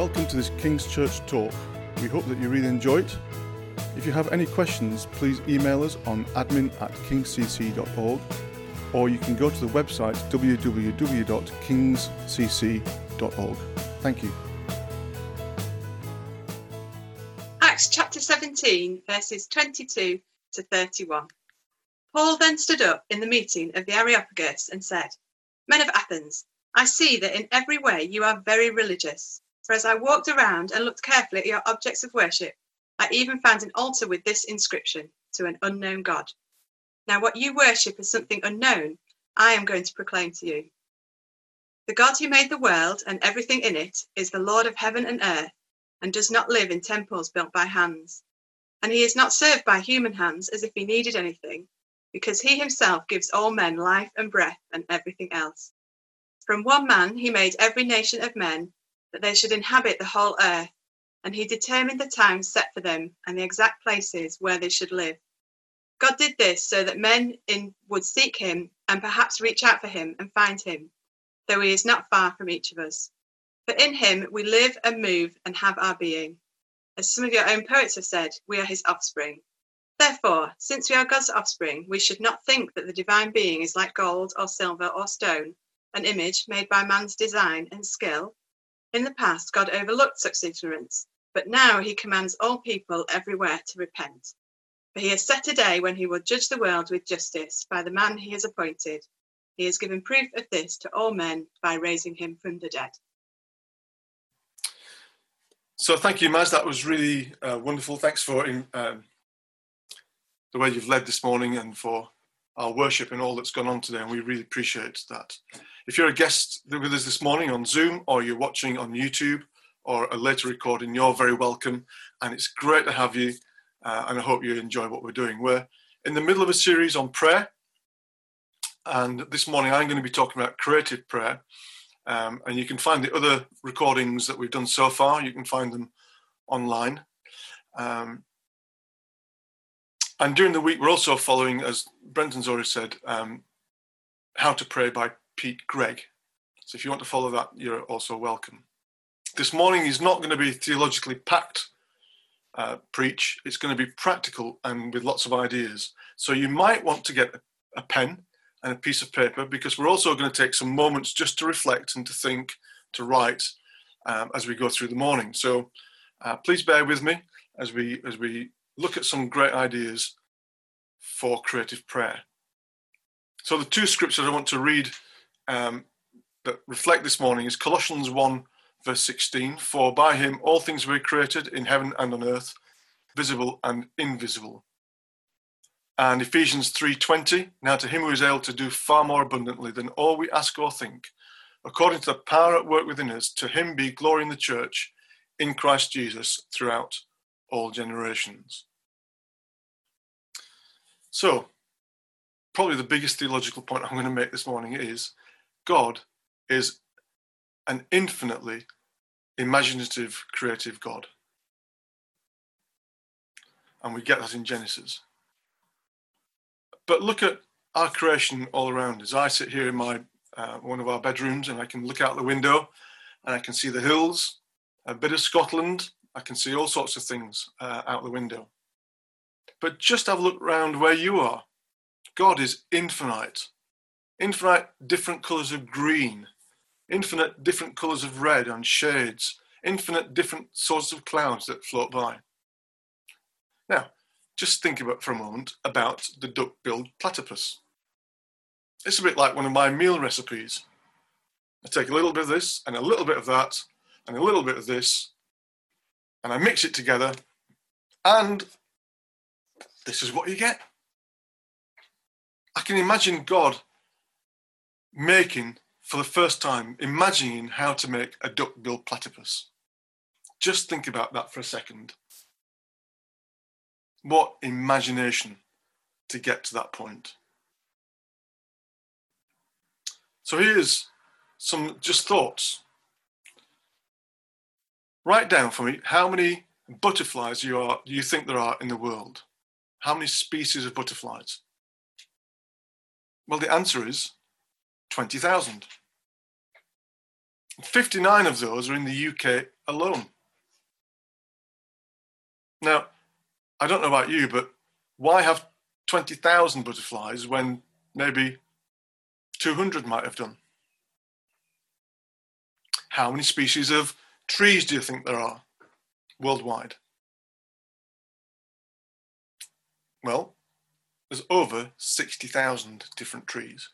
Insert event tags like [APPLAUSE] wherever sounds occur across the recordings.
Welcome to this King's Church talk. We hope that you really enjoy it. If you have any questions, please email us on admin at kingscc.org or you can go to the website www.kingscc.org. Thank you. Acts chapter 17, verses 22 to 31. Paul then stood up in the meeting of the Areopagus and said, Men of Athens, I see that in every way you are very religious. For as I walked around and looked carefully at your objects of worship, I even found an altar with this inscription to an unknown God. Now, what you worship as something unknown, I am going to proclaim to you. The God who made the world and everything in it is the Lord of heaven and earth and does not live in temples built by hands. And he is not served by human hands as if he needed anything, because he himself gives all men life and breath and everything else. From one man he made every nation of men that they should inhabit the whole earth, and he determined the times set for them and the exact places where they should live. God did this so that men in, would seek him and perhaps reach out for him and find him, though he is not far from each of us. For in him we live and move and have our being. As some of your own poets have said, we are his offspring. Therefore, since we are God's offspring, we should not think that the divine being is like gold or silver or stone, an image made by man's design and skill. In the past, God overlooked such ignorance, but now he commands all people everywhere to repent. For he has set a day when he will judge the world with justice by the man he has appointed. He has given proof of this to all men by raising him from the dead. So thank you, Maz. That was really uh, wonderful. Thanks for um, the way you've led this morning and for our worship and all that's gone on today. And we really appreciate that. If you're a guest with us this morning on Zoom or you're watching on YouTube or a later recording, you're very welcome. And it's great to have you. Uh, and I hope you enjoy what we're doing. We're in the middle of a series on prayer. And this morning I'm going to be talking about creative prayer. Um, and you can find the other recordings that we've done so far. You can find them online. Um, and during the week, we're also following, as Brenton's already said, um, How to Pray by Pete Greig. So if you want to follow that, you're also welcome. This morning is not going to be theologically packed uh, preach. It's going to be practical and with lots of ideas. So you might want to get a, a pen and a piece of paper because we're also going to take some moments just to reflect and to think, to write um, as we go through the morning. So uh, please bear with me as we as we look at some great ideas for creative prayer. So the two scriptures I want to read um, that reflect this morning is Colossians 1 verse 16 for by him all things were created in heaven and on earth visible and invisible. And Ephesians 3:20 now to him who is able to do far more abundantly than all we ask or think according to the power at work within us to him be glory in the church in Christ Jesus throughout all generations. So probably the biggest theological point I'm going to make this morning is God is an infinitely imaginative creative God and we get that in Genesis but look at our creation all around us. I sit here in my uh, one of our bedrooms and I can look out the window and I can see the hills, a bit of Scotland. I can see all sorts of things uh, out the window. But just have a look around where you are. God is infinite, infinite different colours of green, infinite different colours of red and shades, infinite different sorts of clouds that float by. Now, just think about for a moment about the duck-billed platypus. It's a bit like one of my meal recipes. I take a little bit of this and a little bit of that and a little bit of this and I mix it together and this is what you get. I can imagine God making for the first time, imagining how to make a duck-billed platypus. Just think about that for a second. What imagination to get to that point. So here's some just thoughts. Write down for me how many butterflies you are you think there are in the world. How many species of butterflies? Well, the answer is 20,000. 59 of those are in the UK alone. Now, I don't know about you, but why have 20,000 butterflies when maybe 200 might have done? How many species of trees do you think there are worldwide? Well, there's over 60,000 different trees.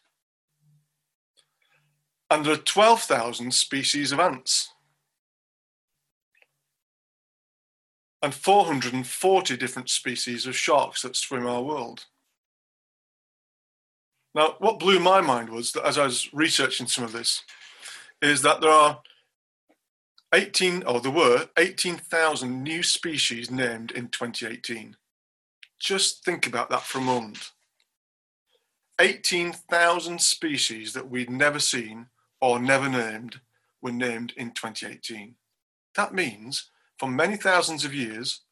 And there are 12,000 species of ants. And 440 different species of sharks that swim our world. Now, what blew my mind was that as I was researching some of this, is that there are 18, or there were 18,000 new species named in 2018. Just think about that for a moment. 18,000 species that we'd never seen or never named were named in 2018. That means for many thousands of years,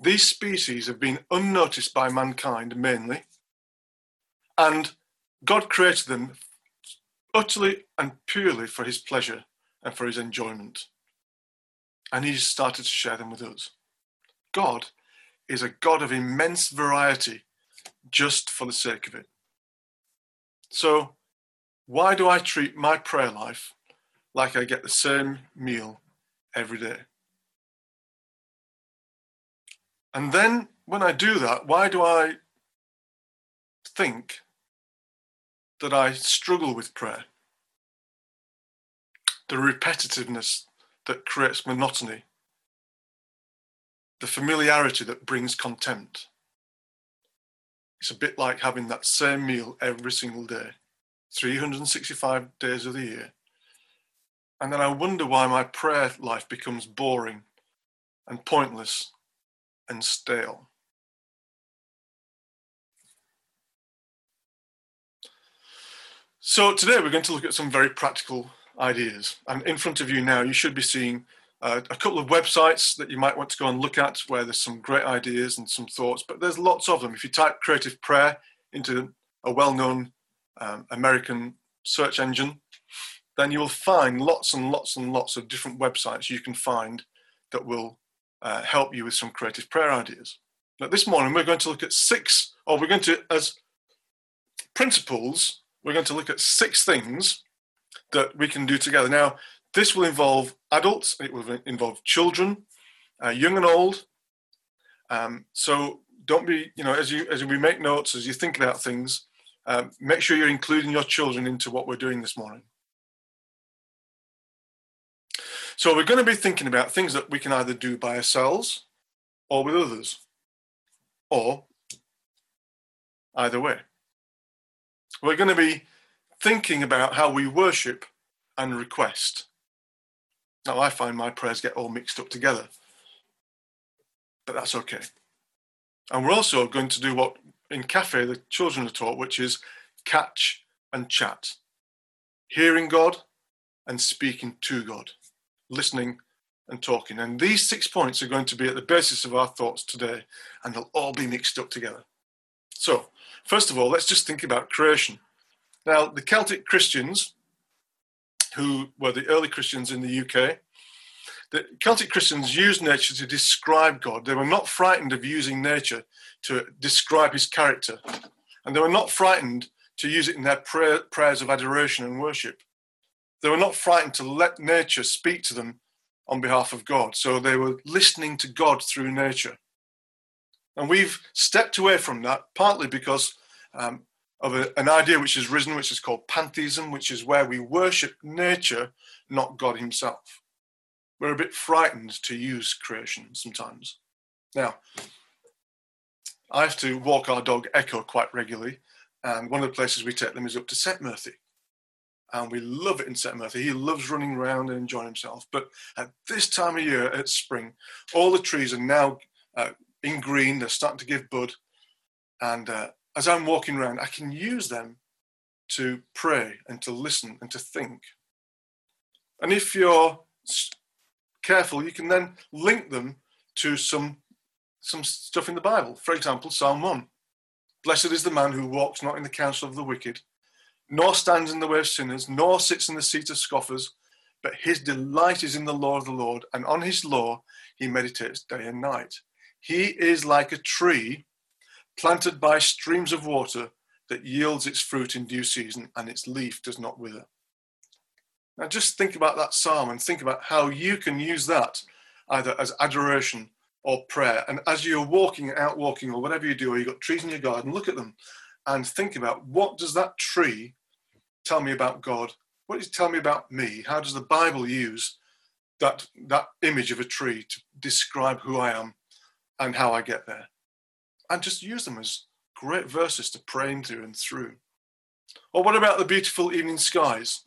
these species have been unnoticed by mankind mainly, and God created them utterly and purely for his pleasure and for his enjoyment. And he started to share them with us. God is a God of immense variety just for the sake of it. So, why do I treat my prayer life like I get the same meal every day? And then when I do that, why do I think that I struggle with prayer? The repetitiveness that creates monotony the familiarity that brings contempt. It's a bit like having that same meal every single day, 365 days of the year. And then I wonder why my prayer life becomes boring and pointless and stale. So today we're going to look at some very practical ideas. And in front of you now, you should be seeing uh, a couple of websites that you might want to go and look at where there's some great ideas and some thoughts, but there's lots of them. If you type creative prayer into a well known um, American search engine, then you'll find lots and lots and lots of different websites you can find that will uh, help you with some creative prayer ideas. Now, this morning we're going to look at six, or we're going to, as principles, we're going to look at six things that we can do together. Now, this will involve adults, it will involve children, uh, young and old. Um, so don't be, you know, as you as we make notes, as you think about things, um, make sure you're including your children into what we're doing this morning. So we're going to be thinking about things that we can either do by ourselves or with others, or either way. We're going to be thinking about how we worship and request. Now, I find my prayers get all mixed up together, but that's okay. And we're also going to do what in cafe the children are taught, which is catch and chat, hearing God and speaking to God, listening and talking. And these six points are going to be at the basis of our thoughts today, and they'll all be mixed up together. So, first of all, let's just think about creation. Now, the Celtic Christians who were the early Christians in the UK. The Celtic Christians used nature to describe God. They were not frightened of using nature to describe his character. And they were not frightened to use it in their prayer, prayers of adoration and worship. They were not frightened to let nature speak to them on behalf of God. So they were listening to God through nature. And we've stepped away from that partly because um, of a, an idea which has risen, which is called pantheism, which is where we worship nature, not God Himself. We're a bit frightened to use creation sometimes. Now, I have to walk our dog Echo quite regularly, and one of the places we take them is up to Setmurthy. And we love it in Setmurthy. He loves running around and enjoying himself. But at this time of year, at spring, all the trees are now uh, in green, they're starting to give bud. And uh, as I'm walking around, I can use them to pray and to listen and to think. And if you're careful, you can then link them to some, some stuff in the Bible. For example, Psalm 1 Blessed is the man who walks not in the counsel of the wicked, nor stands in the way of sinners, nor sits in the seat of scoffers, but his delight is in the law of the Lord, and on his law he meditates day and night. He is like a tree planted by streams of water that yields its fruit in due season, and its leaf does not wither. Now, just think about that psalm and think about how you can use that either as adoration or prayer. And as you're walking, out walking, or whatever you do, or you've got trees in your garden, look at them and think about what does that tree tell me about God? What does it tell me about me? How does the Bible use that, that image of a tree to describe who I am and how I get there? And just use them as great verses to pray into and through. Or what about the beautiful evening skies?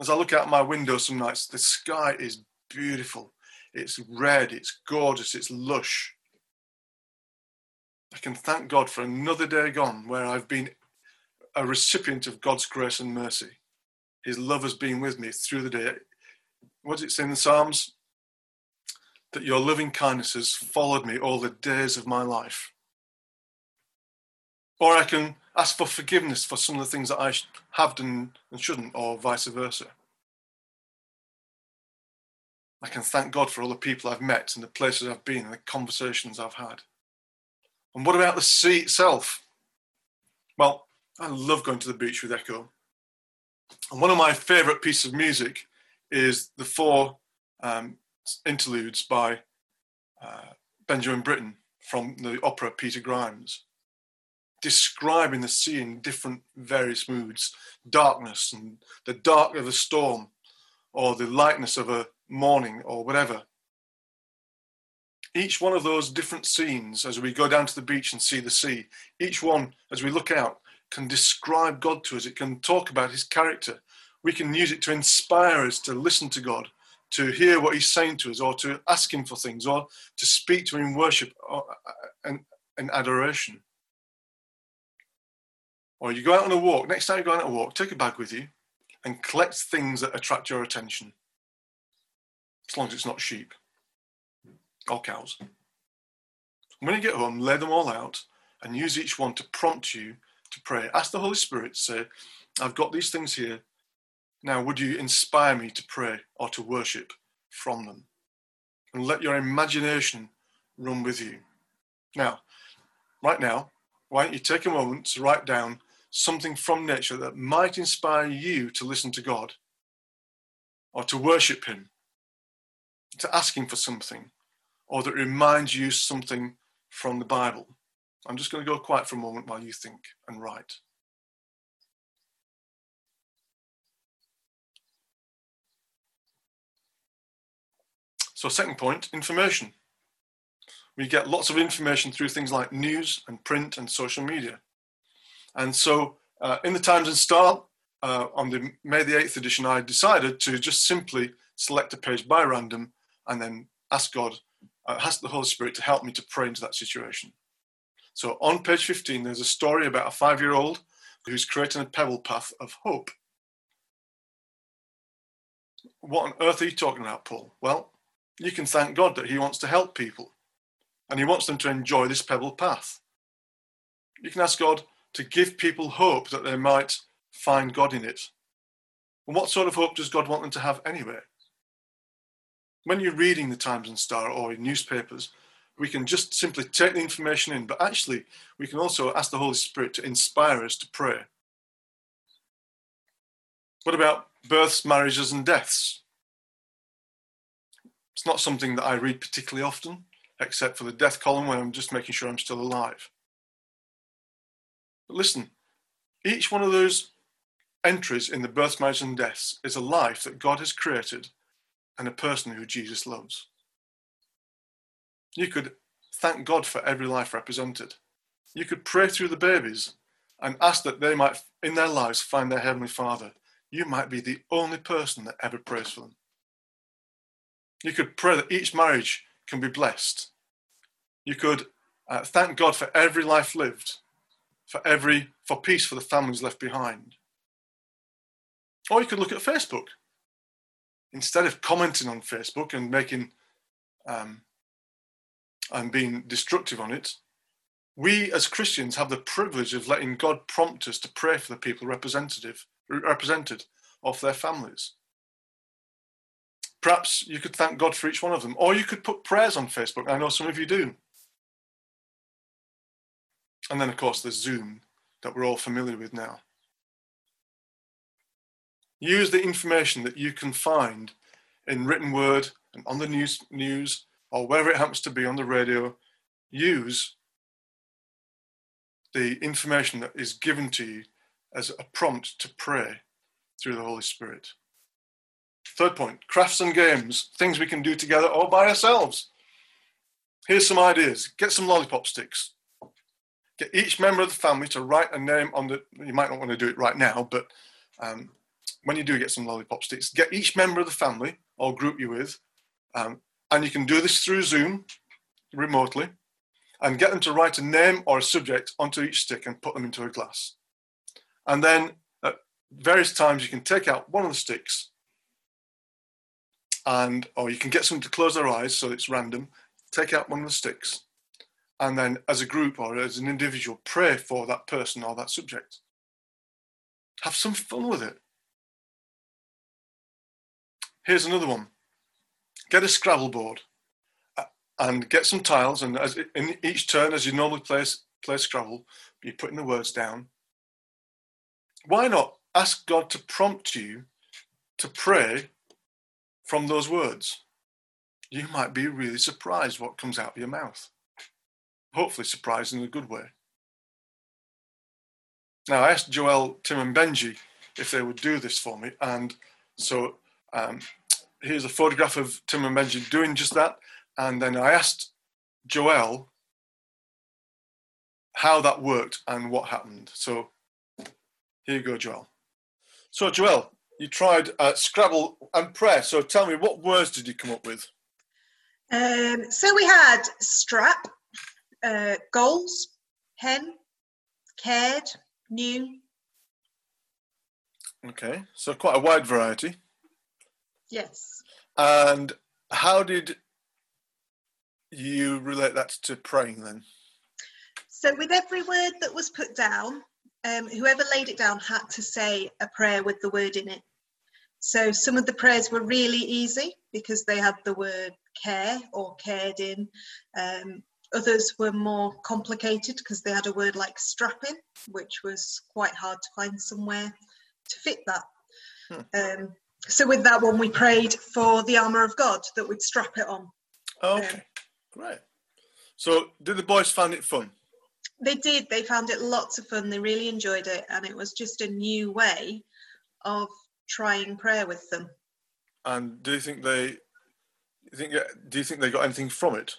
As I look out my window some nights, the sky is beautiful. It's red, it's gorgeous, it's lush. I can thank God for another day gone where I've been a recipient of God's grace and mercy. His love has been with me through the day. What does it say in the Psalms? That your loving kindness has followed me all the days of my life. Or I can ask for forgiveness for some of the things that I have done and shouldn't, or vice versa. I can thank God for all the people I've met and the places I've been and the conversations I've had. And what about the sea itself? Well, I love going to the beach with Echo. And one of my favourite pieces of music is the four um, interludes by uh, Benjamin Britten from the opera Peter Grimes, describing the sea in different various moods darkness and the dark of a storm, or the lightness of a morning, or whatever each one of those different scenes as we go down to the beach and see the sea, each one as we look out can describe God to us. It can talk about his character. We can use it to inspire us to listen to God, to hear what he's saying to us, or to ask him for things, or to speak to him in worship uh, uh, and, and adoration. Or you go out on a walk, next time you go out on a walk, take a bag with you and collect things that attract your attention, as long as it's not sheep or cows. When you get home, lay them all out and use each one to prompt you to pray. Ask the Holy Spirit say, I've got these things here. Now, would you inspire me to pray or to worship from them? And let your imagination run with you. Now, right now, why don't you take a moment to write down something from nature that might inspire you to listen to God or to worship Him, to ask Him for something, or that reminds you something from the Bible. I'm just going to go quiet for a moment while you think and write. So, second point information. We get lots of information through things like news and print and social media. And so, uh, in the Times and Star, uh, on the May the 8th edition, I decided to just simply select a page by random and then ask God uh, ask the Holy Spirit to help me to pray into that situation. So on page 15, there's a story about a five year old who's creating a pebble path of hope. What on earth are you talking about, Paul? Well, you can thank God that He wants to help people and He wants them to enjoy this pebble path. You can ask God to give people hope that they might find God in it. And what sort of hope does God want them to have anyway? when you're reading the Times and Star or in newspapers, we can just simply take the information in, but actually, we can also ask the Holy Spirit to inspire us to pray. What about births, marriages, and deaths? It's not something that I read particularly often, except for the death column when I'm just making sure I'm still alive. But listen, each one of those entries in the births, marriages, and deaths is a life that God has created and a person who Jesus loves. You could thank God for every life represented. You could pray through the babies and ask that they might, in their lives, find their Heavenly Father. You might be the only person that ever prays for them. You could pray that each marriage can be blessed. You could uh, thank God for every life lived, for every for peace for the families left behind. Or you could look at Facebook instead of commenting on Facebook and making um, and being destructive on it, we as Christians have the privilege of letting God prompt us to pray for the people representative represented of their families. perhaps you could thank God for each one of them, or you could put prayers on Facebook. I know some of you do. And then, of course, there's Zoom that we're all familiar with now. Use the information that you can find in written word and on the news, news or wherever it happens to be on the radio. Use the information that is given to you as a prompt to pray through the Holy Spirit. Third point crafts and games, things we can do together or by ourselves. Here's some ideas get some lollipop sticks. Get each member of the family to write a name on the. You might not want to do it right now, but um, when you do get some lollipop sticks, get each member of the family or group you with, um, and you can do this through Zoom remotely, and get them to write a name or a subject onto each stick and put them into a glass. And then at various times, you can take out one of the sticks and or you can get someone to close their eyes so it's random take out one of the sticks and then as a group or as an individual pray for that person or that subject. Have some fun with it. Here's another one. Get a scrabble board uh, and get some tiles and as in each turn as you normally play play scrabble you're putting the words down. Why not ask god to prompt you to pray from those words, you might be really surprised what comes out of your mouth. Hopefully, surprised in a good way. Now, I asked Joel, Tim, and Benji if they would do this for me, and so um, here's a photograph of Tim and Benji doing just that. And then I asked Joel how that worked and what happened. So here you go, Joel. So, Joel, you tried uh, Scrabble and prayer. So tell me, what words did you come up with? Um, so we had strap, uh, goals, hen, cared, new. Okay, so quite a wide variety. Yes. And how did you relate that to praying then? So with every word that was put down, um, whoever laid it down had to say a prayer with the word in it. So some of the prayers were really easy because they had the word care or cared in. Um, others were more complicated because they had a word like strapping, which was quite hard to find somewhere to fit that. Hmm. Um, so with that one, we prayed for the armour of God that we'd strap it on. Okay, um, great. So did the boys find it fun? They did. They found it lots of fun. They really enjoyed it, and it was just a new way of trying prayer with them. And do you think they? You think? Do you think they got anything from it?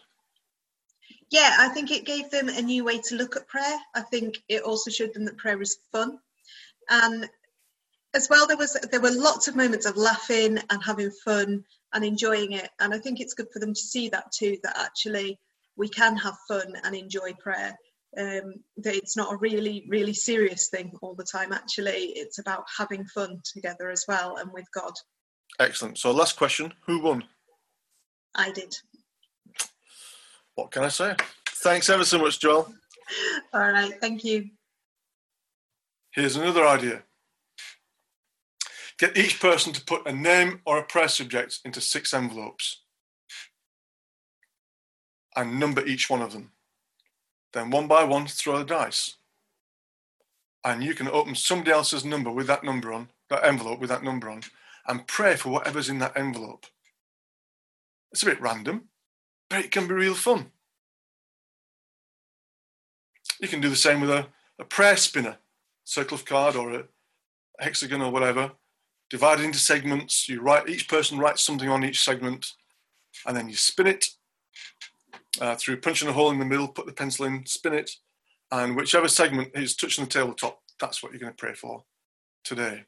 Yeah, I think it gave them a new way to look at prayer. I think it also showed them that prayer is fun, and as well there was there were lots of moments of laughing and having fun and enjoying it. And I think it's good for them to see that too. That actually we can have fun and enjoy prayer. Um, that it's not a really really serious thing all the time actually. It's about having fun together as well and with god. Excellent. So last question. Who won? I did what can i say? Thanks ever so much joel. All right thank you. Here's another idea. Get each person to put a name or a prayer subject into six envelopes and number each one of them. Then one by one throw the dice. And you can open somebody else's number with that number on, that envelope with that number on, and pray for whatever's in that envelope. It's a bit random, but it can be real fun. You can do the same with a, a prayer spinner, circle of card or a hexagon or whatever, divided into segments. You write each person writes something on each segment, and then you spin it uh, through punching a hole in the middle, put the pencil in, spin it, and whichever segment is touching the tabletop, that's what you're going to pray for today.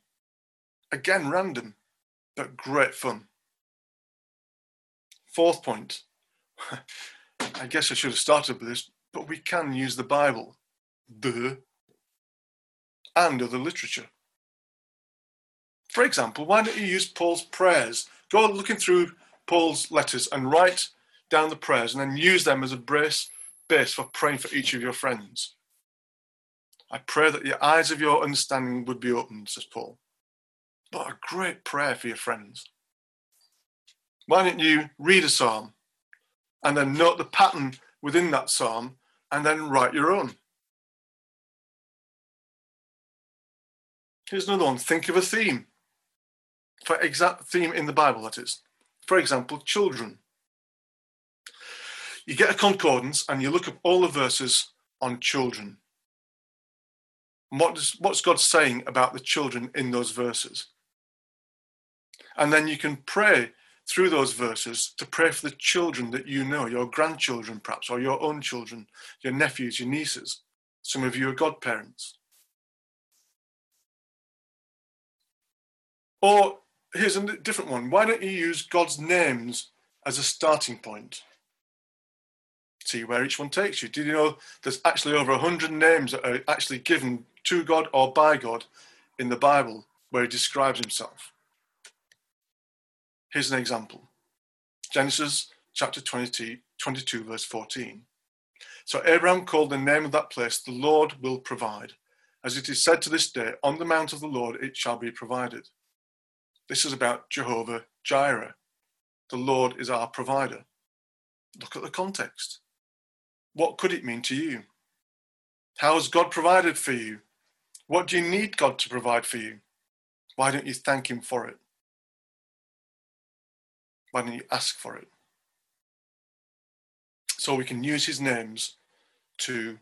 Again, random, but great fun. Fourth point. [LAUGHS] I guess I should have started with this, but we can use the Bible, the, and other literature. For example, why don't you use Paul's prayers? Go looking through Paul's letters and write down the prayers and then use them as a base, base for praying for each of your friends. I pray that the eyes of your understanding would be opened, says Paul. What a great prayer for your friends. Why don't you read a psalm and then note the pattern within that psalm and then write your own? Here's another one. Think of a theme. For exact theme in the Bible, that is. For example, children. You get a concordance and you look up all the verses on children. What does, what's God saying about the children in those verses? And then you can pray through those verses to pray for the children that you know, your grandchildren perhaps, or your own children, your nephews, your nieces. Some of you are godparents. Or here's a different one. Why don't you use God's names as a starting point? See where each one takes you. Did you know there's actually over 100 names that are actually given to God or by God in the Bible where he describes himself? Here's an example Genesis chapter 20, 22, verse 14. So Abraham called the name of that place, the Lord will provide. As it is said to this day, on the mount of the Lord it shall be provided. This is about Jehovah Jireh. The Lord is our provider. Look at the context. What could it mean to you? How has God provided for you? What do you need God to provide for you? Why don't you thank Him for it? Why don't you ask for it? So we can use His names to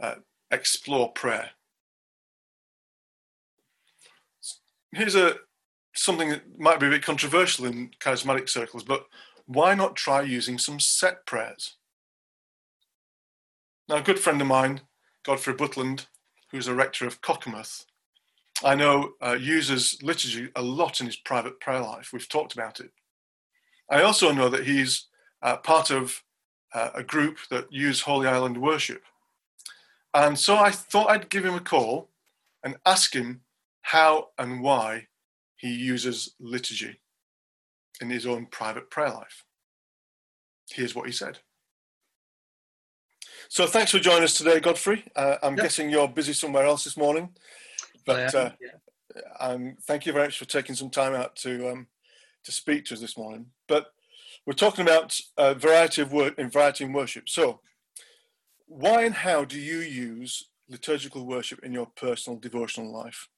uh, explore prayer. Here's a something that might be a bit controversial in charismatic circles, but why not try using some set prayers? Now, a good friend of mine, Godfrey Butland, who's a rector of Cockermouth, I know uh, uses liturgy a lot in his private prayer life. We've talked about it. I also know that he's uh, part of uh, a group that use Holy Island worship. And so I thought I'd give him a call and ask him how and why he uses liturgy in his own private prayer life. Here's what he said. So thanks for joining us today, Godfrey. Uh, I'm yep. guessing you're busy somewhere else this morning, but uh, yeah. um, thank you very much for taking some time out to um, to speak to us this morning. But we're talking about a variety of work in variety in worship. So, why and how do you use liturgical worship in your personal devotional life?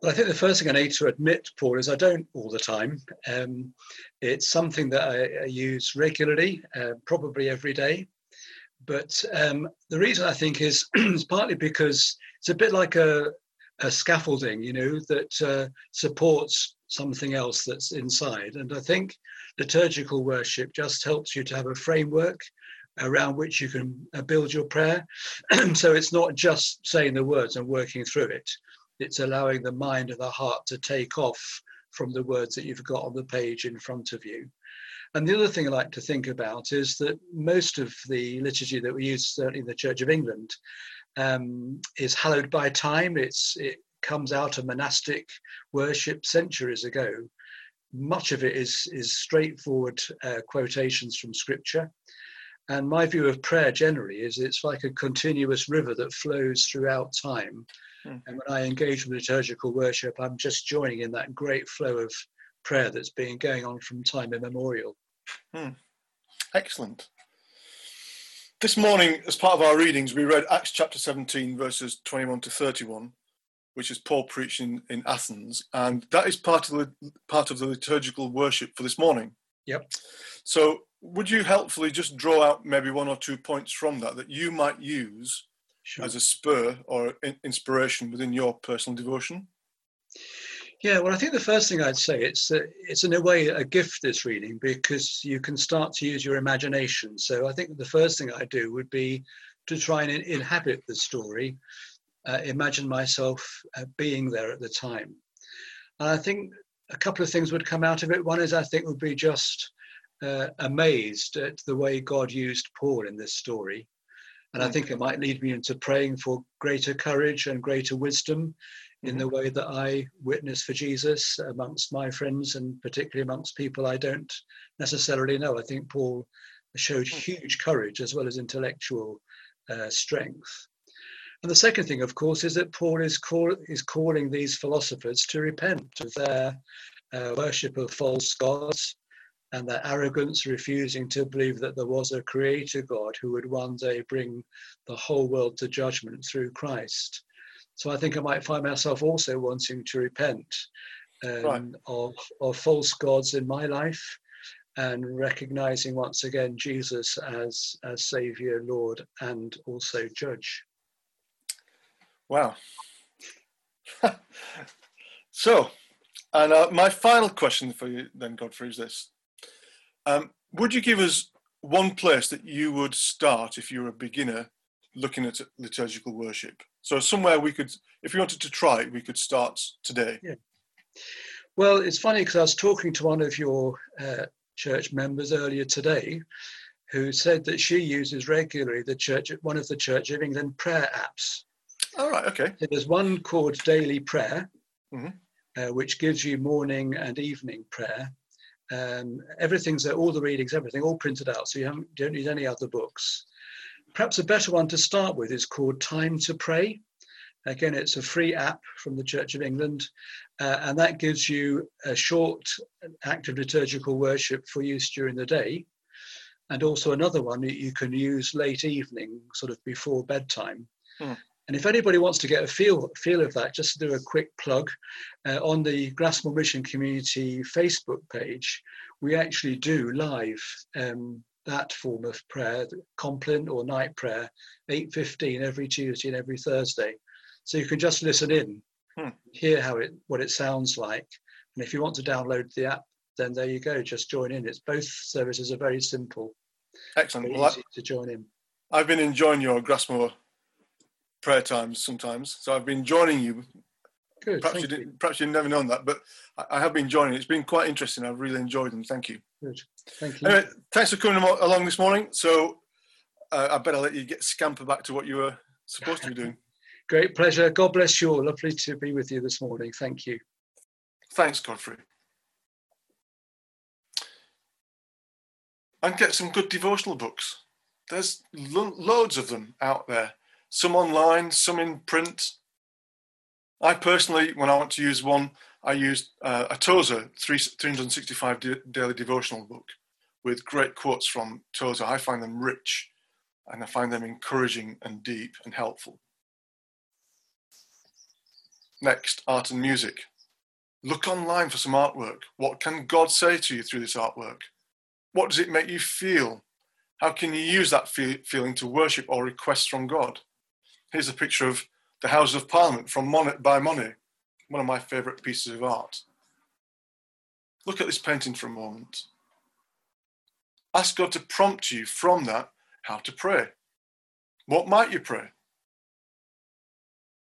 Well, I think the first thing I need to admit, Paul, is I don't all the time. Um, it's something that I, I use regularly, uh, probably every day. But um, the reason I think is, [CLEARS THROAT] is partly because it's a bit like a, a scaffolding, you know, that uh, supports something else that's inside. And I think liturgical worship just helps you to have a framework around which you can uh, build your prayer. [CLEARS THROAT] so it's not just saying the words and working through it, it's allowing the mind and the heart to take off from the words that you've got on the page in front of you. And the other thing I like to think about is that most of the liturgy that we use, certainly in the Church of England, um, is hallowed by time. It's it comes out of monastic worship centuries ago. Much of it is is straightforward uh, quotations from Scripture. And my view of prayer generally is it's like a continuous river that flows throughout time. Mm. And when I engage with liturgical worship, I'm just joining in that great flow of prayer that's been going on from time immemorial. Hmm. Excellent. This morning, as part of our readings, we read Acts chapter 17, verses 21 to 31, which is Paul preaching in Athens, and that is part of the part of the liturgical worship for this morning. Yep. So, would you helpfully just draw out maybe one or two points from that that you might use sure. as a spur or inspiration within your personal devotion? Yeah, well, I think the first thing I'd say it's it's in a way a gift this reading because you can start to use your imagination. So I think the first thing I do would be to try and inhabit the story, uh, imagine myself uh, being there at the time. And I think a couple of things would come out of it. One is I think would be just uh, amazed at the way God used Paul in this story. And I hmm. think it might lead me into praying for greater courage and greater wisdom in the mm-hmm. way that I witness for Jesus amongst my friends and particularly amongst people I don't necessarily know. I think Paul showed hmm. huge courage as well as intellectual uh, strength. And the second thing, of course, is that Paul is, call, is calling these philosophers to repent of their uh, worship of false gods, and their arrogance, refusing to believe that there was a creator God who would one day bring the whole world to judgment through Christ. So I think I might find myself also wanting to repent um, right. of, of false gods in my life and recognizing once again Jesus as, as Savior, Lord, and also Judge. Wow. [LAUGHS] so, and uh, my final question for you then, Godfrey, is this. Um, would you give us one place that you would start if you were a beginner looking at liturgical worship? So somewhere we could, if we wanted to try we could start today. Yeah. Well, it's funny because I was talking to one of your uh, church members earlier today, who said that she uses regularly the church, one of the Church of England prayer apps. All right. Okay. So there's one called Daily Prayer, mm-hmm. uh, which gives you morning and evening prayer. Um, everything's all the readings, everything, all printed out, so you don't need any other books. Perhaps a better one to start with is called Time to Pray. Again, it's a free app from the Church of England, uh, and that gives you a short act of liturgical worship for use during the day, and also another one that you can use late evening, sort of before bedtime. Hmm. And if anybody wants to get a feel feel of that, just do a quick plug uh, on the Grasmoor Mission Community Facebook page. We actually do live um, that form of prayer, compline or night prayer, 8.15 every Tuesday and every Thursday. So you can just listen in, hmm. hear how it what it sounds like. And if you want to download the app, then there you go, just join in. It's both services are very simple. Excellent. Well, easy to join in. I've been enjoying your Grasmoor prayer times sometimes. So I've been joining you. Good. Perhaps you, didn't, you. perhaps you've never known that, but I have been joining. It's been quite interesting. I've really enjoyed them. Thank you. Good. Thank you. Anyway, thanks for coming along this morning. So uh, I better let you get scamper back to what you were supposed to be doing. [LAUGHS] Great pleasure. God bless you all. Lovely to be with you this morning. Thank you. Thanks, Godfrey. And get some good devotional books. There's lo- loads of them out there, some online, some in print. I personally, when I want to use one, I used uh, a Tozer 365 daily devotional book with great quotes from Tozer. I find them rich and I find them encouraging and deep and helpful. Next, art and music. Look online for some artwork. What can God say to you through this artwork? What does it make you feel? How can you use that feeling to worship or request from God? Here's a picture of the Houses of Parliament from Monet, by Monet, one of my favourite pieces of art. Look at this painting for a moment. Ask God to prompt you from that how to pray. What might you pray?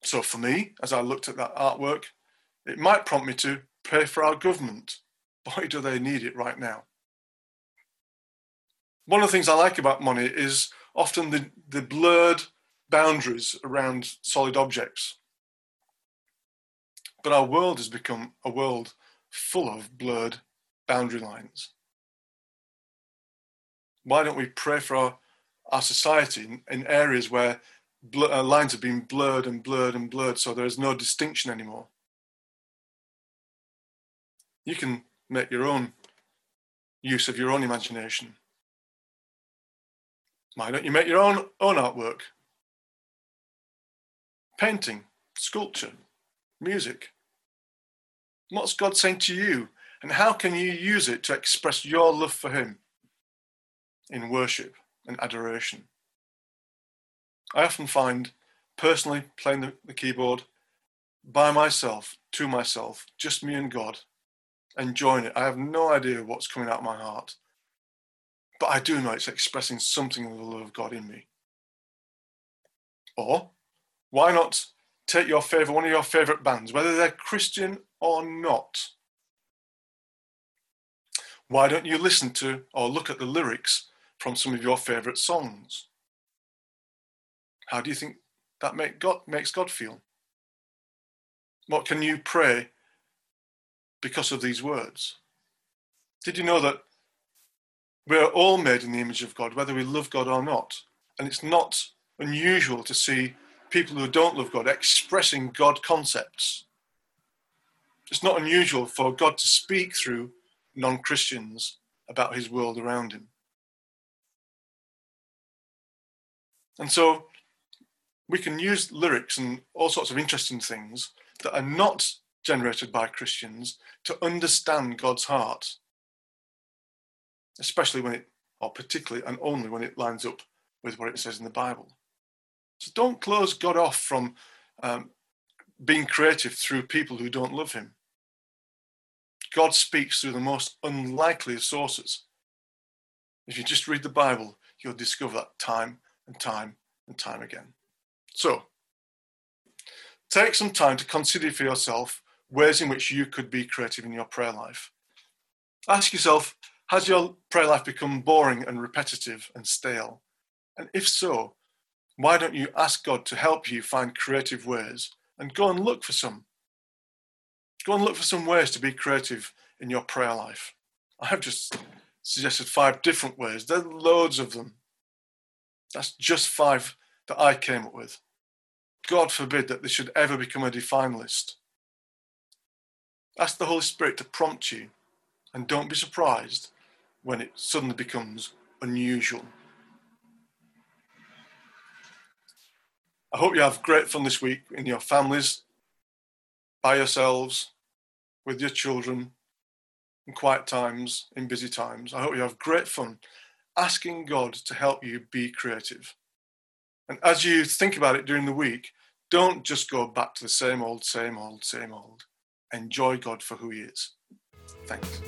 So, for me, as I looked at that artwork, it might prompt me to pray for our government. [LAUGHS] Boy, do they need it right now. One of the things I like about Monet is often the, the blurred boundaries around solid objects. But our world has become a world full of blurred boundary lines. Why don't we pray for our, our society in, in areas where uh, lines have been blurred and blurred and blurred so there is no distinction anymore? You can make your own use of your own imagination. Why don't you make your own, own artwork? Painting, sculpture, music. What's God saying to you? And how can you use it to express your love for Him in worship and adoration? I often find personally playing the, the keyboard by myself, to myself, just me and God, enjoying it. I have no idea what's coming out of my heart, but I do know it's expressing something of the love of God in me. Or why not take your favorite, one of your favorite bands, whether they're Christian or not? Why don't you listen to or look at the lyrics from some of your favorite songs? How do you think that make God, makes God feel? What can you pray because of these words? Did you know that we're all made in the image of God, whether we love God or not? And it's not unusual to see people who don't love God expressing God concepts It's not unusual for God to speak through non Christians about his world around him. And so we can use lyrics and all sorts of interesting things that are not generated by Christians to understand God's heart, especially when it, or particularly and only when it lines up with what it says in the Bible. So don't close God off from um, being creative through people who don't love Him. God speaks through the most unlikely of sources. If you just read the Bible, you'll discover that time and time and time again. So, take some time to consider for yourself ways in which you could be creative in your prayer life. Ask yourself Has your prayer life become boring and repetitive and stale? And if so, why don't you ask God to help you find creative ways and go and look for some? Go and look for some ways to be creative in your prayer life. I have just suggested five different ways. There are loads of them. That's just five that I came up with. God forbid that this should ever become a defined list. Ask the Holy Spirit to prompt you, and don't be surprised when it suddenly becomes unusual. I hope you have great fun this week in your families, by yourselves, with your children, in quiet times, in busy times. I hope you have great fun asking God to help you be creative. And as you think about it during the week, don't just go back to the same old, same old, same old. Enjoy God for who He is. Thanks.